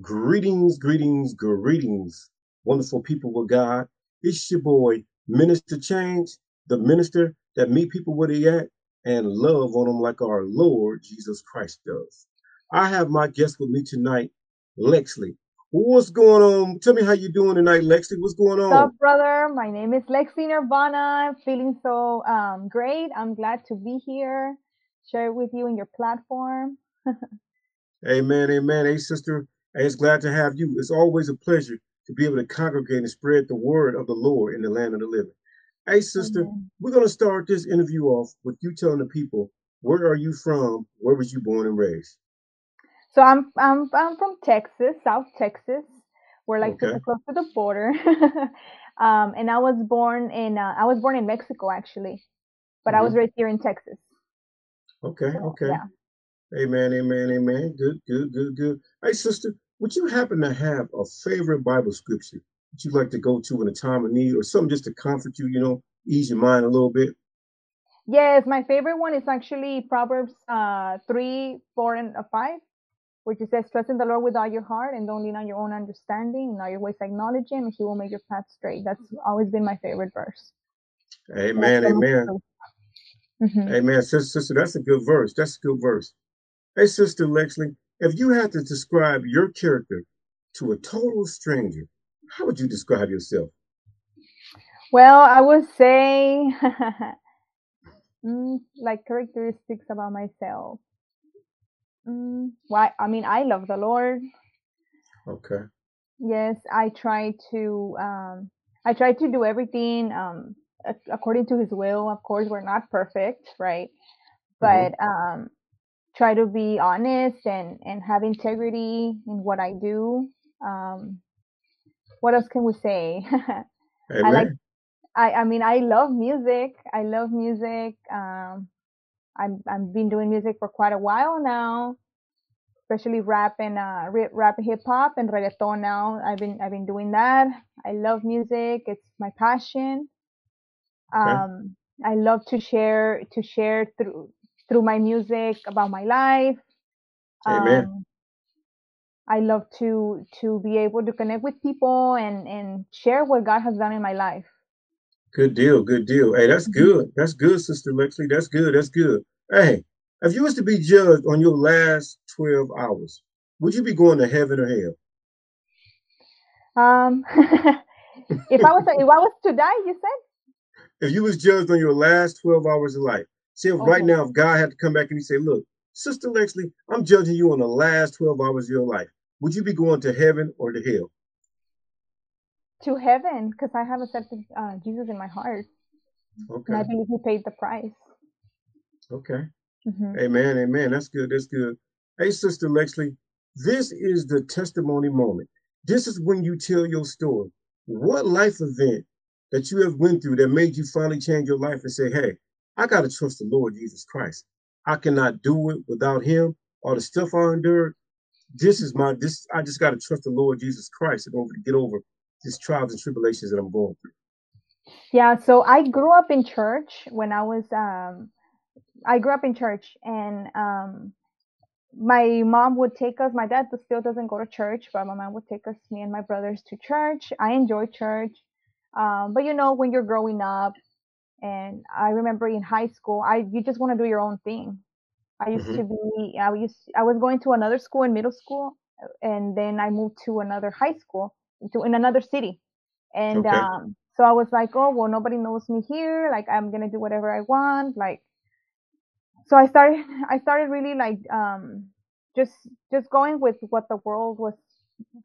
Greetings, greetings, greetings, wonderful people with God. It's your boy, Minister Change, the minister that meet people where they at and love on them like our Lord Jesus Christ does. I have my guest with me tonight, Lexly. What's going on? Tell me how you doing tonight, Lexly. What's going on? What's up, brother? My name is Lexi Nirvana. I'm feeling so um, great. I'm glad to be here, share with you in your platform. amen, amen. Hey, sister, it's glad to have you. It's always a pleasure to be able to congregate and spread the word of the Lord in the land of the living. Hey, sister, Amen. we're going to start this interview off with you telling the people where are you from? Where was you born and raised? So I'm I'm I'm from Texas, South Texas. We're like okay. close to the border. um, and I was born in uh, I was born in Mexico actually, but mm-hmm. I was mm-hmm. raised here in Texas. Okay, so, okay. Yeah. Amen, amen, amen. Good, good, good, good. Hey, sister, would you happen to have a favorite Bible scripture that you'd like to go to in a time of need or something just to comfort you, you know, ease your mind a little bit? Yes, my favorite one is actually Proverbs uh, 3, 4, and uh, 5, which it says, Trust in the Lord with all your heart and don't lean on your own understanding. In all your ways acknowledge Him, and He will make your path straight. That's always been my favorite verse. Amen, amen. Mm-hmm. Amen. Sister, sister, that's a good verse. That's a good verse. Hey, Sister Lexly, if you had to describe your character to a total stranger, how would you describe yourself? Well, I would say mm, like characteristics about myself. Mm, why? I mean, I love the Lord. Okay. Yes, I try to. Um, I try to do everything um, according to His will. Of course, we're not perfect, right? Mm-hmm. But mm-hmm. um, try to be honest and and have integrity in what I do. Um, what else can we say? I like. I I mean I love music. I love music. Um, I'm I've been doing music for quite a while now, especially rap and uh, rap hip hop and reggaeton. Now I've been I've been doing that. I love music. It's my passion. Um. I love to share to share through through my music about my life. Amen. Um, I love to to be able to connect with people and and share what God has done in my life. Good deal, good deal. Hey, that's mm-hmm. good. That's good, Sister Lexly. That's good. That's good. Hey, if you was to be judged on your last twelve hours, would you be going to heaven or hell? Um, if I was if I was to die, you said. If you was judged on your last twelve hours of life, See, if okay. right now, if God had to come back and he say, look, Sister Lexly, I'm judging you on the last 12 hours of your life. Would you be going to heaven or to hell? To heaven, because I have accepted uh, Jesus in my heart. Okay. And I believe he paid the price. Okay. Mm-hmm. Amen. Amen. That's good. That's good. Hey, Sister Lexly, this is the testimony moment. This is when you tell your story. What life event that you have went through that made you finally change your life and say, hey, I got to trust the Lord Jesus Christ. I cannot do it without him. All the stuff I endured, this is my, this, I just got to trust the Lord Jesus Christ in order to get over these trials and tribulations that I'm going through. Yeah. So I grew up in church when I was, um, I grew up in church and, um, my mom would take us, my dad still doesn't go to church, but my mom would take us, me and my brothers to church. I enjoy church. Um, but you know, when you're growing up, and I remember in high school, I you just want to do your own thing. I used mm-hmm. to be I used I was going to another school in middle school, and then I moved to another high school to in another city, and okay. um, so I was like, oh well, nobody knows me here. Like I'm gonna do whatever I want. Like, so I started I started really like um just just going with what the world was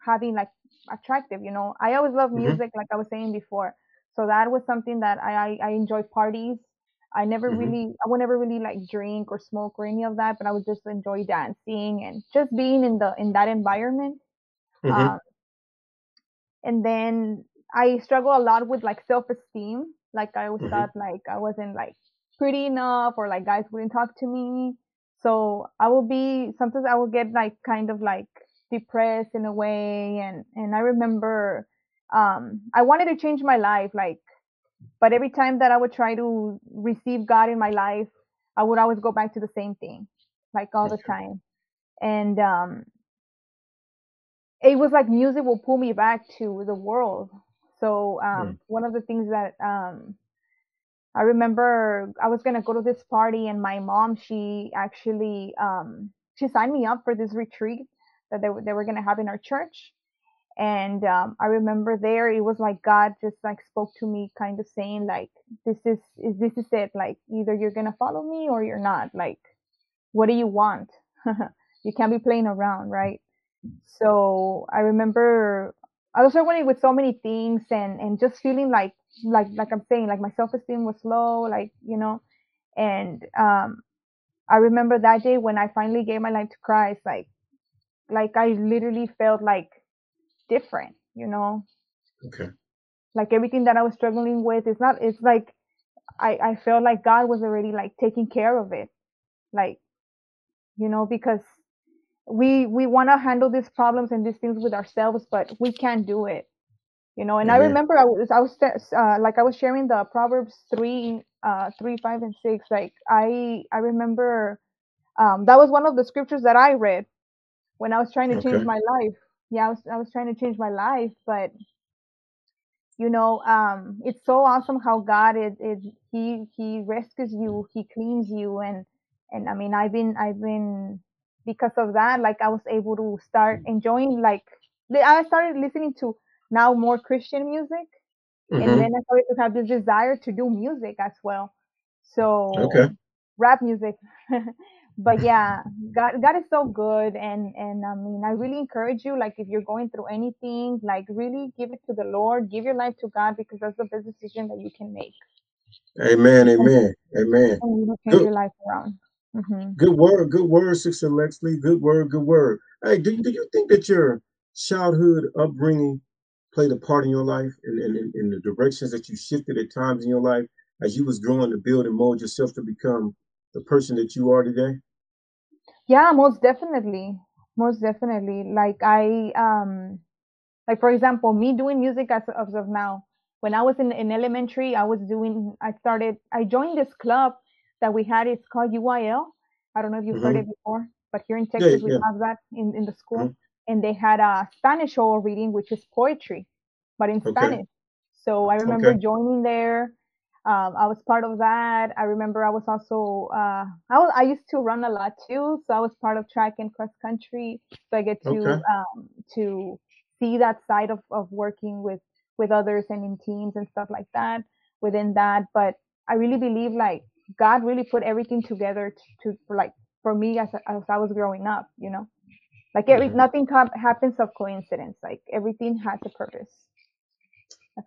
having like attractive. You know, I always loved mm-hmm. music, like I was saying before. So that was something that I, I, I enjoy parties. I never mm-hmm. really, I would never really like drink or smoke or any of that, but I would just enjoy dancing and just being in the, in that environment. Mm-hmm. Um, and then I struggle a lot with like self-esteem. Like I always mm-hmm. thought like I wasn't like pretty enough or like guys wouldn't talk to me. So I will be, sometimes I will get like kind of like depressed in a way. And, and I remember, um, I wanted to change my life, like, but every time that I would try to receive God in my life, I would always go back to the same thing, like all the time. And um, it was like music will pull me back to the world. So um, mm. one of the things that um, I remember, I was gonna go to this party, and my mom, she actually um, she signed me up for this retreat that they, they were gonna have in our church. And um, I remember there, it was like God just like spoke to me, kind of saying like, "This is, is this is it. Like either you're gonna follow me or you're not. Like, what do you want? you can't be playing around, right?" So I remember I was struggling with so many things and and just feeling like like like I'm saying like my self esteem was low, like you know, and um, I remember that day when I finally gave my life to Christ, like like I literally felt like different, you know. Okay. Like everything that I was struggling with, it's not. It's like I I felt like God was already like taking care of it, like you know because we we want to handle these problems and these things with ourselves but we can't do it you know and mm-hmm. i remember i was i was uh, like i was sharing the proverbs 3 uh 3 5 and 6 like i i remember um that was one of the scriptures that i read when i was trying to okay. change my life yeah i was i was trying to change my life but you know um it's so awesome how god is is he he rescues you he cleans you and and i mean i've been i've been because of that, like I was able to start enjoying like I started listening to now more Christian music, mm-hmm. and then I started to have this desire to do music as well. So okay. rap music. but yeah, God God is so good and and I mean I really encourage you like if you're going through anything, like really give it to the Lord, give your life to God because that's the best decision that you can make. Amen, amen, amen. And you change your life around. Mm-hmm. Good word, good word, Sister Lexly. Good word, good word. Hey, do, do you think that your childhood upbringing played a part in your life and in, in, in, the directions that you shifted at times in your life as you was growing to build and mold yourself to become the person that you are today? Yeah, most definitely. Most definitely. Like I um like for example, me doing music as, as of now. When I was in, in elementary, I was doing I started I joined this club that we had. It's called UIL. I don't know if you've mm-hmm. heard it before, but here in Texas yeah, we have that in, in the school. Mm-hmm. And they had a Spanish oral reading, which is poetry, but in okay. Spanish. So I remember okay. joining there. Um, I was part of that. I remember I was also uh, I was I used to run a lot too, so I was part of track and cross country. So I get to okay. um, to see that side of, of working with with others and in teams and stuff like that within that. But I really believe like God really put everything together to, to like for me as, as I was growing up, you know, like every mm-hmm. nothing com- happens of coincidence. Like everything has a purpose.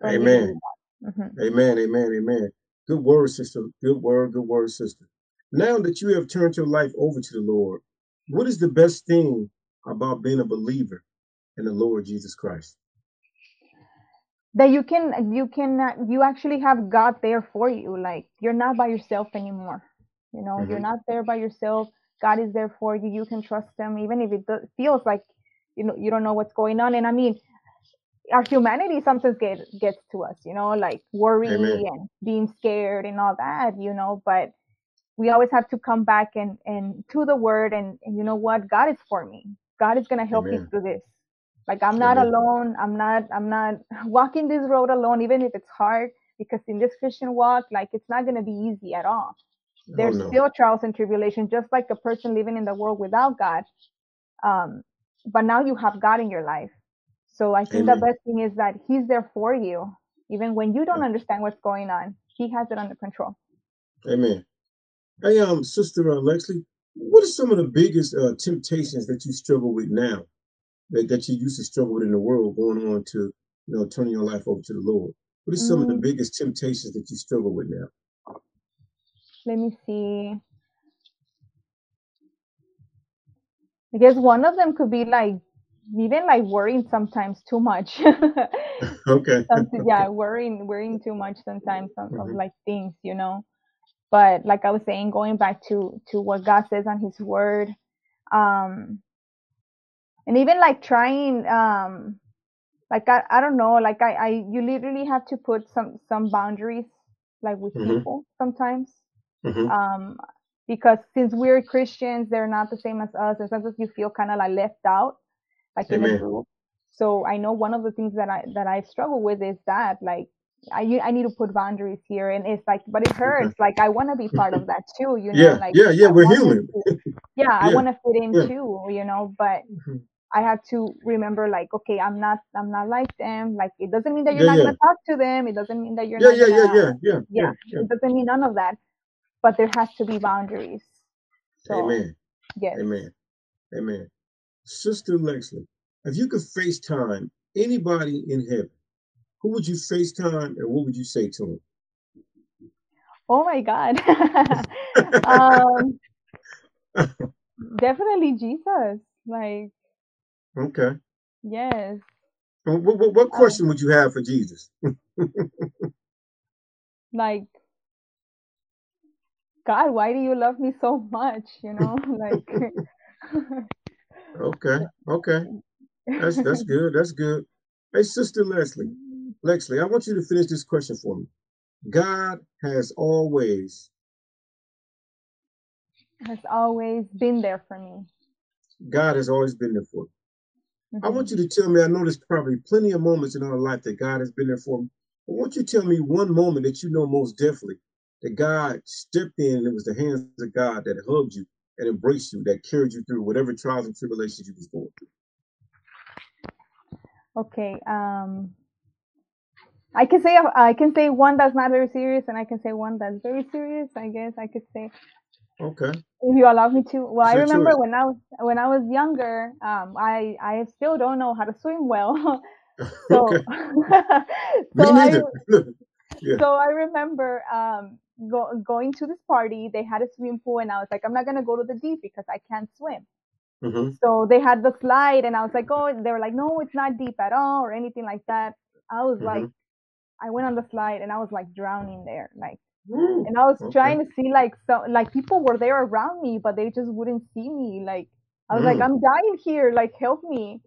Amen. Mm-hmm. Amen. Amen. Amen. Good word, sister. Good word. Good word, sister. Now that you have turned your life over to the Lord, what is the best thing about being a believer in the Lord Jesus Christ? that you can you can you actually have god there for you like you're not by yourself anymore you know mm-hmm. you're not there by yourself god is there for you you can trust him even if it feels like you know you don't know what's going on and i mean our humanity sometimes get, gets to us you know like worry Amen. and being scared and all that you know but we always have to come back and and to the word and, and you know what god is for me god is going to help Amen. me through this like I'm not alone. I'm not I'm not walking this road alone, even if it's hard, because in this Christian walk, like it's not gonna be easy at all. Oh, There's oh, no. still trials and tribulation, just like a person living in the world without God. Um, but now you have God in your life. So I think Amen. the best thing is that He's there for you, even when you don't understand what's going on. He has it under control. Amen. Hey, um, Sister uh, Lexly, what are some of the biggest uh, temptations that you struggle with now? that, that you used to struggle with in the world going on to, you know, turning your life over to the Lord? What are some mm. of the mm. biggest temptations that you struggle with now? Let me see. I guess one of them could be like even like worrying sometimes too much. okay. yeah, worrying worrying too much sometimes of, mm-hmm. of like things, you know. But like I was saying, going back to to what God says on His Word, um, and even like trying um like I, I don't know like I, I you literally have to put some some boundaries like with mm-hmm. people sometimes mm-hmm. um because since we're christians they're not the same as us and sometimes you feel kind of like left out like Amen. in a group So I know one of the things that I that I struggle with is that like I I need to put boundaries here, and it's like, but it hurts. Like I want to be part of that too, you know. Yeah, like yeah, yeah. We're human. To, yeah, yeah, I want to fit in yeah. too, you know. But mm-hmm. I have to remember, like, okay, I'm not, I'm not like them. Like, it doesn't mean that you're yeah, not gonna talk to them. It doesn't mean that you're yeah, not. Yeah, gonna, yeah, yeah, yeah, yeah, It doesn't mean none of that. But there has to be boundaries. So, Amen. Yes. Amen. Amen. Sister Lexly, if you could FaceTime anybody in heaven, who would you FaceTime and what would you say to him? Oh my God. um, definitely Jesus. Like, okay. Yes. What, what, what question um, would you have for Jesus? like, God, why do you love me so much? You know, like. okay. Okay. That's that's good. That's good. Hey, Sister Leslie. Lexly, I want you to finish this question for me. God has always has always been there for me. God has always been there for me. Mm-hmm. I want you to tell me, I know there's probably plenty of moments in our life that God has been there for me. But won't you tell me one moment that you know most definitely that God stepped in and it was the hands of God that hugged you and embraced you, that carried you through whatever trials and tribulations you was going through? Okay. Um I can say I can say one that's not very serious, and I can say one that's very serious. I guess I could say. Okay. If you allow me to. Well, I remember when I was when I was younger. Um, I I still don't know how to swim well. so, so. I, yeah. So I remember um go, going to this party. They had a swimming pool, and I was like, I'm not gonna go to the deep because I can't swim. Mm-hmm. So they had the slide, and I was like, oh, they were like, no, it's not deep at all, or anything like that. I was mm-hmm. like, I went on the slide and I was like drowning there, like, Ooh, and I was okay. trying to see like so like people were there around me, but they just wouldn't see me. Like I was mm. like, I'm dying here, like help me.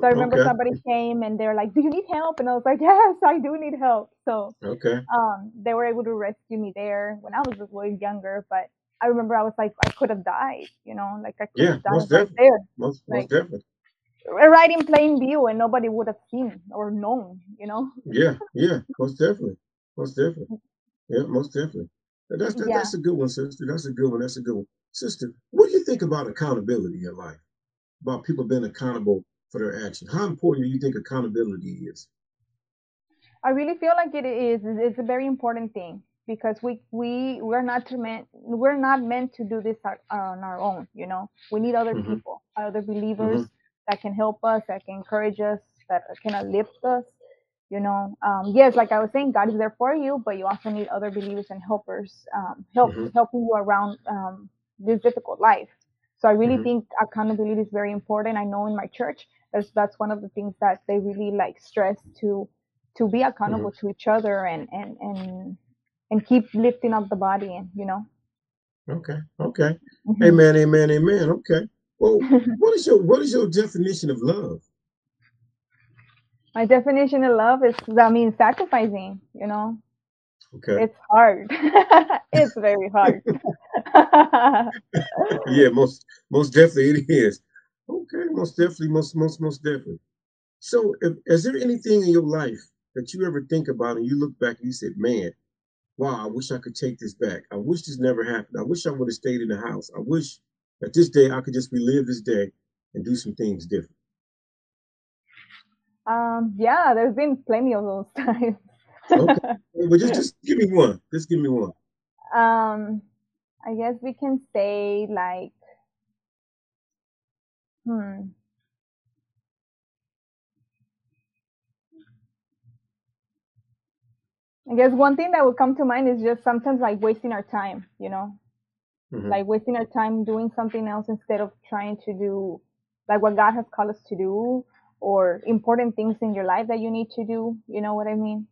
So I remember okay. somebody came and they're like, "Do you need help?" And I was like, "Yes, I do need help." So okay, um, they were able to rescue me there when I was a little younger. But I remember I was like, I could have died, you know, like I could yeah, have died most right there, most, like, most definitely right in plain view and nobody would have seen or known, you know? Yeah, yeah, most definitely. Most definitely. Yeah, most definitely. That's that, yeah. that's a good one, sister. That's a good one. That's a good one. Sister, what do you think about accountability in life? About people being accountable for their action. How important do you think accountability is? I really feel like it is. It's a very important thing because we we we're not meant we're not meant to do this on our own. You know, we need other mm-hmm. people, other believers, mm-hmm that can help us, that can encourage us, that can uplift us. You know, um, yes, like I was saying, God is there for you, but you also need other believers and helpers, um, help mm-hmm. helping you around um, this difficult life. So I really mm-hmm. think accountability is very important. I know in my church, that's that's one of the things that they really like stress to to be accountable mm-hmm. to each other and and and and keep lifting up the body and you know. Okay. Okay. Mm-hmm. Amen. Amen. Amen. Okay. Well, what is your what is your definition of love? My definition of love is I mean sacrificing, you know. Okay. It's hard. it's very hard. yeah, most most definitely it is. Okay, most definitely, most most most definitely. So, if, is there anything in your life that you ever think about and you look back and you said, "Man, wow, I wish I could take this back. I wish this never happened. I wish I would have stayed in the house. I wish at this day, I could just relive this day and do some things different. Um, yeah, there's been plenty of those times. okay, but just just give me one. Just give me one. Um, I guess we can say like, hmm. I guess one thing that would come to mind is just sometimes like wasting our time, you know, mm-hmm. like wasting our time doing something else instead of trying to do like what God has called us to do or important things in your life that you need to do. You know what I mean?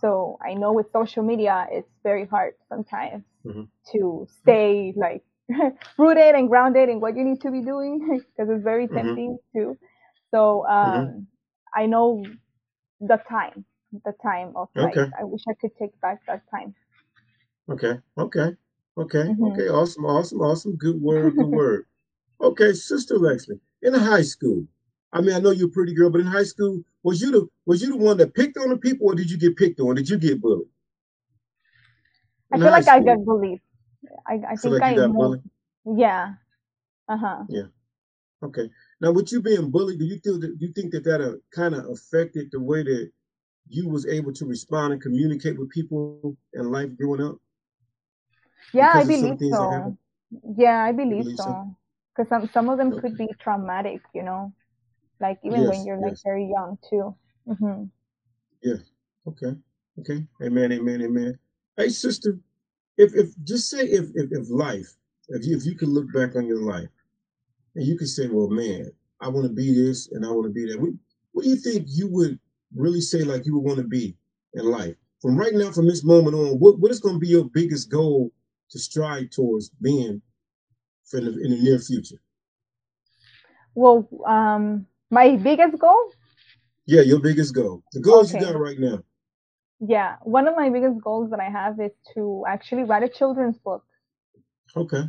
So I know with social media, it's very hard sometimes mm-hmm. to stay like rooted and grounded in what you need to be doing because it's very mm-hmm. tempting mm-hmm. too. So um, mm-hmm. I know the time, the time of like. I wish I could take back that time. Okay. Okay. Okay. Mm-hmm. Okay. Awesome. Awesome. Awesome. Good word. Good word. Okay, Sister Lexly, in high school, I mean, I know you're a pretty girl, but in high school, was you the was you the one that picked on the people, or did you get picked on? Did you get bullied? I feel like? I got bullied. I, I think like I moved, Yeah. Uh huh. Yeah. Okay. Now, with you being bullied, do you feel that you think that that uh, kind of affected the way that you was able to respond and communicate with people in life growing up? Yeah, I believe so. Yeah, I believe, believe so. Because some some of them okay. could be traumatic, you know, like even yes, when you're like yes. very young too. Mm-hmm. Yeah. Okay. Okay. Amen. Amen. Amen. Hey, sister, if if just say if if, if life, if you if you can look back on your life, and you can say, well, man, I want to be this and I want to be that. What, what do you think you would really say like you would want to be in life? From right now, from this moment on, what, what is going to be your biggest goal to strive towards being for the, in the near future? Well, um, my biggest goal? Yeah, your biggest goal. The goals okay. you got right now. Yeah, one of my biggest goals that I have is to actually write a children's book. Okay.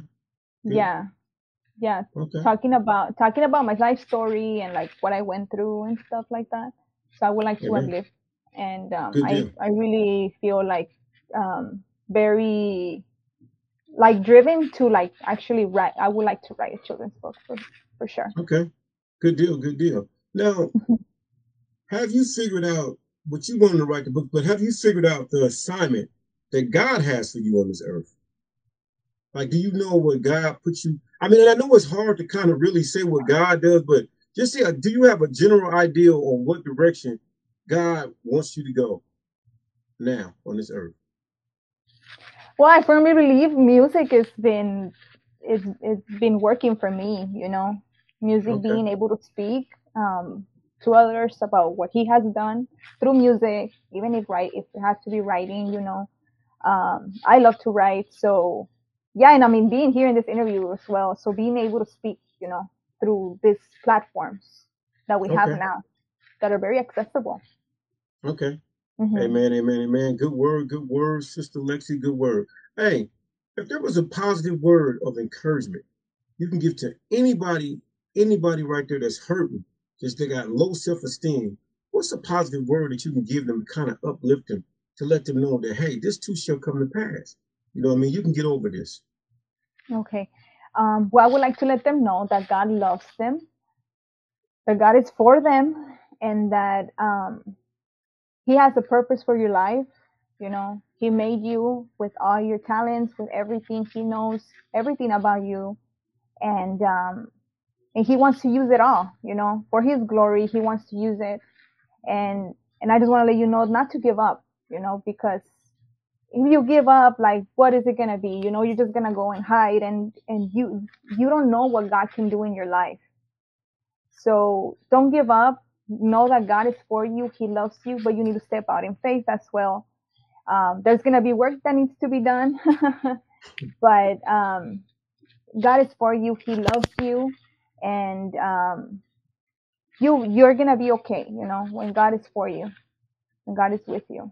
Good. Yeah. Yeah. Okay. Talking about talking about my life story and like what I went through and stuff like that. So I would like to uplift and um, I I really feel like um, very like driven to like actually write. I would like to write a children's book for for sure. Okay, good deal, good deal. Now, have you figured out what you wanted to write the book? But have you figured out the assignment that God has for you on this earth? Like, do you know what God put you? I mean, I know it's hard to kind of really say what God does, but just say, do you have a general idea on what direction God wants you to go now on this earth? Well, I firmly believe music has been it's it's been working for me. You know, music okay. being able to speak um, to others about what He has done through music, even if write if it has to be writing. You know, um, I love to write, so yeah, and I mean being here in this interview as well. So being able to speak, you know, through these platforms that we okay. have now that are very accessible. Okay. Mm-hmm. Amen, amen, amen. Good word, good word, Sister Lexi, good word. Hey, if there was a positive word of encouragement you can give to anybody, anybody right there that's hurting, just they got low self-esteem, what's a positive word that you can give them to kind of uplift them, to let them know that, hey, this too shall come to pass. You know what I mean? You can get over this. Okay. Um, well, I would like to let them know that God loves them, that God is for them, and that um, He has a purpose for your life. You know, He made you with all your talents, with everything. He knows everything about you, and um, and He wants to use it all. You know, for His glory, He wants to use it, and and I just want to let you know not to give up. You know, because if you give up like what is it going to be? You know you're just going to go and hide and and you you don't know what god can do in your life. So don't give up. Know that god is for you. He loves you but you need to step out in faith as well. Um, there's going to be work that needs to be done. But um, god is for you. He loves you and um, you you're to be okay you know when god is for you and god is with you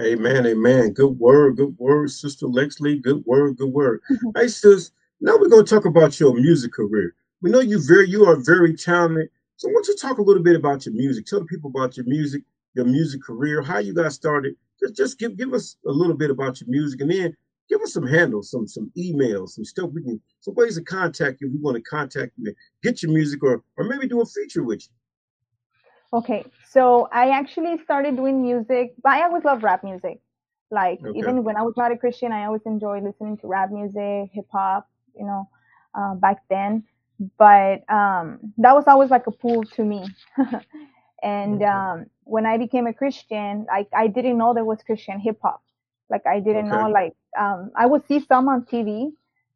Amen, amen. Good word, good word, Sister Lexly. Good word, good word. Mm-hmm. Hey, sis, now we're to talk about your music career. We know you very, you are very talented. So, why don't you talk a little bit about your music? Tell the people about your music, your music career, how you got started. Just, just give give us a little bit about your music, and then give us some handles, some some emails, some stuff we can, some ways to contact you. If we want to contact you, get your music, or or maybe do a feature with you. Okay, so I actually started doing music, but I always loved rap music. Like okay. even when I was not a Christian, I always enjoyed listening to rap music, hip hop, you know, uh, back then. But um, that was always like a pool to me. and okay. um, when I became a Christian, like I didn't know there was Christian hip hop. Like I didn't okay. know like um, I would see some on TV,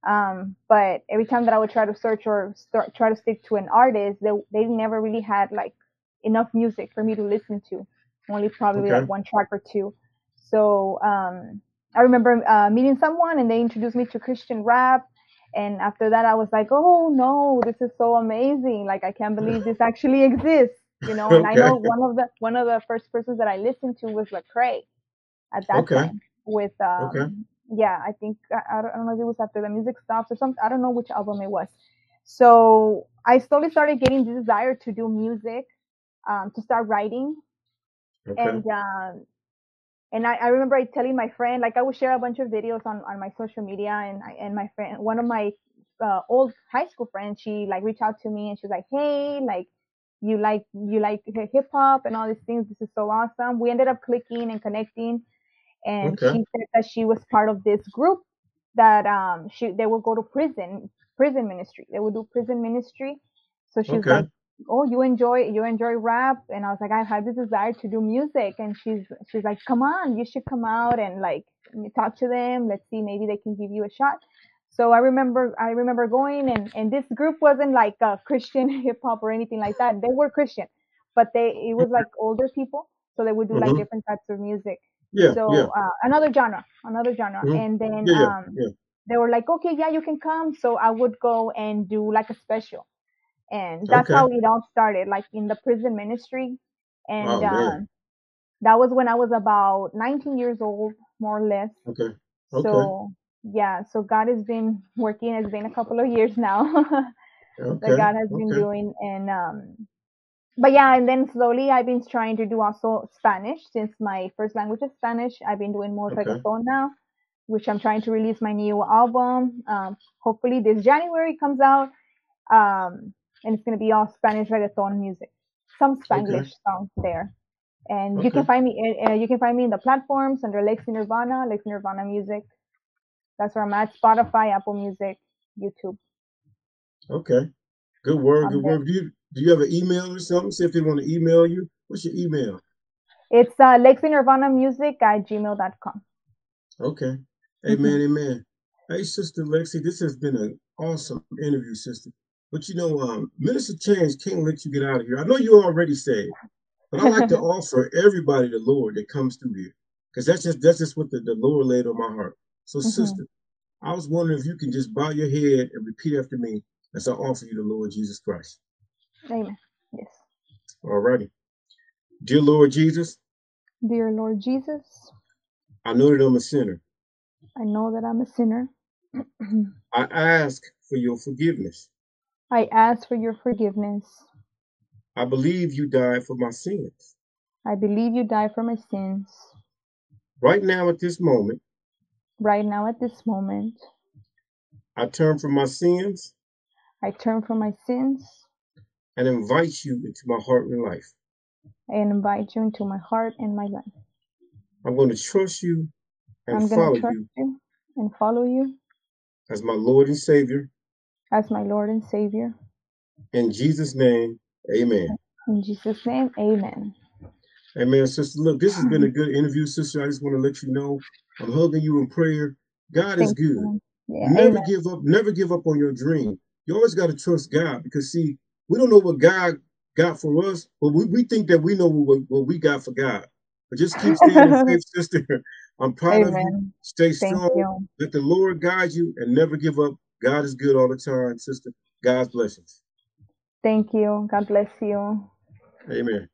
um, but every time that I would try to search or start, try to stick to an artist, they they never really had like enough music for me to listen to, only probably okay. like one track or two. So um, I remember uh, meeting someone and they introduced me to Christian rap. And after that, I was like, oh no, this is so amazing. Like, I can't believe this actually exists, you know? And okay. I know one of the, one of the first persons that I listened to was Lecrae at that okay. time with, um, yeah, I think, I, I, don't know if it was after the music stops or something. I don't know which album it was. So I slowly started getting the desire to do music, um, to start writing, okay. and uh, and I, I remember telling my friend like I would share a bunch of videos on, on my social media, and I, and my friend, one of my uh, old high school friends, she like reached out to me and she's like, hey, like you like you like hip hop and all these things. This is so awesome. We ended up clicking and connecting, and okay. she said that she was part of this group that um she they would go to prison prison ministry. They would do prison ministry. So she's okay. like, "Oh, you enjoy you enjoy rap?" And I was like, "I have this desire to do music." And she's she's like, "Come on, you should come out and like talk to them. Let's see, maybe they can give you a shot." So I remember I remember going and and this group wasn't like a Christian hip hop or anything like that. They were Christian, but they it was like older people, so they would do mm-hmm. like different types of music. Yeah. So yeah. Uh, another genre, another genre, mm-hmm. and then yeah, um, yeah they were like, okay, yeah, you can come. So I would go and do like a special. And that's okay. how it all started, like in the prison ministry. And oh, uh, that was when I was about 19 years old, more or less. Okay. okay. So yeah, so God has been working. It's been a couple of years now okay. that God has been doing. And um, but yeah, and then slowly I've been trying to do also Spanish since my first language is Spanish. I've been doing more okay. reggaeton now which I'm trying to release my new album. Um, hopefully this January comes out. Um, and it's going to be all Spanish reggaeton music, some Spanglish okay. songs there. And okay. you can find me, uh, you can find me in the platforms under Lexi Nirvana, Lexi Nirvana Music. That's where I'm at. Spotify, Apple Music, YouTube. Okay. Good work. good work. Do you, do you have an email or something? See if they want to email you. What's your email? It's uh, Lexi Nirvana Music at gmail.com. Okay. Amen, mm-hmm. amen. Hey, Sister Lexi, this has been an awesome interview, sister. But you know, um, Minister Change can't let you get out of here. I know you already said, but I like to offer everybody the Lord that comes through here. Because that's just that's just what the, the Lord laid on my heart. So, mm-hmm. sister, I was wondering if you can just bow your head and repeat after me as I offer you the Lord Jesus Christ. Amen. Yes. All righty. Dear Lord Jesus. Dear Lord Jesus. I know that I'm a sinner. I know that I'm a sinner. I ask for your forgiveness. I ask for your forgiveness. I believe you died for my sins. I believe you died for my sins. Right now, at this moment. Right now, at this moment. I turn from my sins. I turn from my sins. And invite you into my heart and life. I invite you into my heart and my life. I'm going to trust you and I'm follow trust you, you and follow you as my Lord and Savior. As my Lord and Savior. In Jesus' name, amen. In Jesus' name, amen. Amen, sister. Look, this has been a good interview, sister. I just want to let you know I'm hugging you in prayer. God Thank is good. Yeah, never amen. give up, never give up on your dream. You always got to trust God because see, we don't know what God got for us, but we, we think that we know what, what we got for God. But just keep faith, sister. I'm proud Amen. of you. Stay strong. You. Let the Lord guide you and never give up. God is good all the time, sister. God's blessings. Thank you. God bless you. Amen.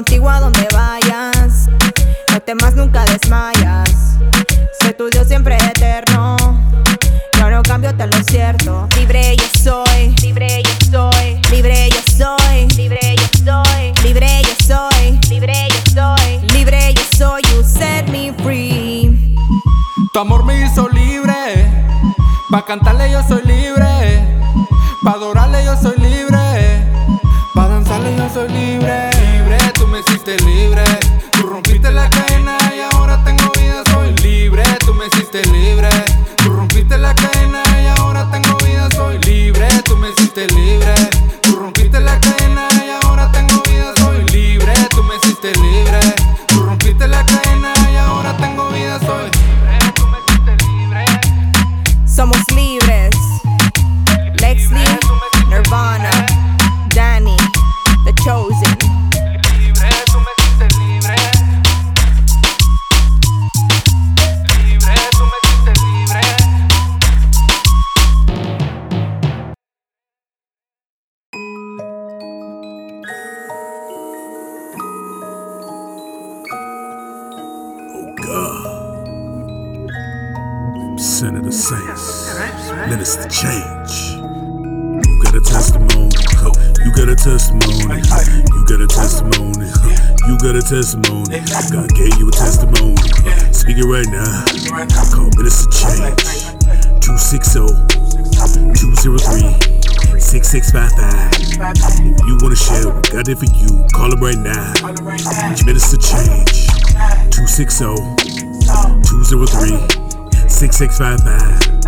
Contigo a donde vayas. No temas, nunca desmayas. Soy tu Dios siempre eterno. Yo no cambio, te lo cierto. Libre yo soy, libre yo soy, libre yo soy, libre yo soy, libre yo soy, libre yo soy, libre yo soy. You set me free. Tu amor me hizo libre. Pa' cantarle yo soy libre. Pa' adorarle yo soy libre. Nirvana, Danny, The Chosen. Libre, libre tú me hiciste testimony. You got a testimony. You got a testimony. God gave you a testimony. Speak it right now. Call Minister Change. 260 203 6655. If you want to share what God did for you, call him right now. Minister Change. 260 203 6655.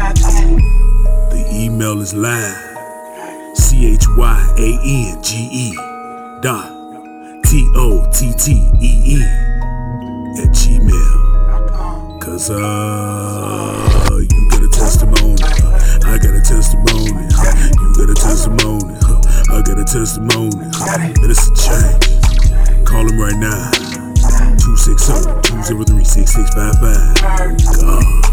The email is live. C H Y A N G E dot T O T T E E at Gmail. Cause uh you got a testimony. I got a testimony. You got a testimony. I got a testimony. And it's a change. Call him right now. 260 203 6655. God.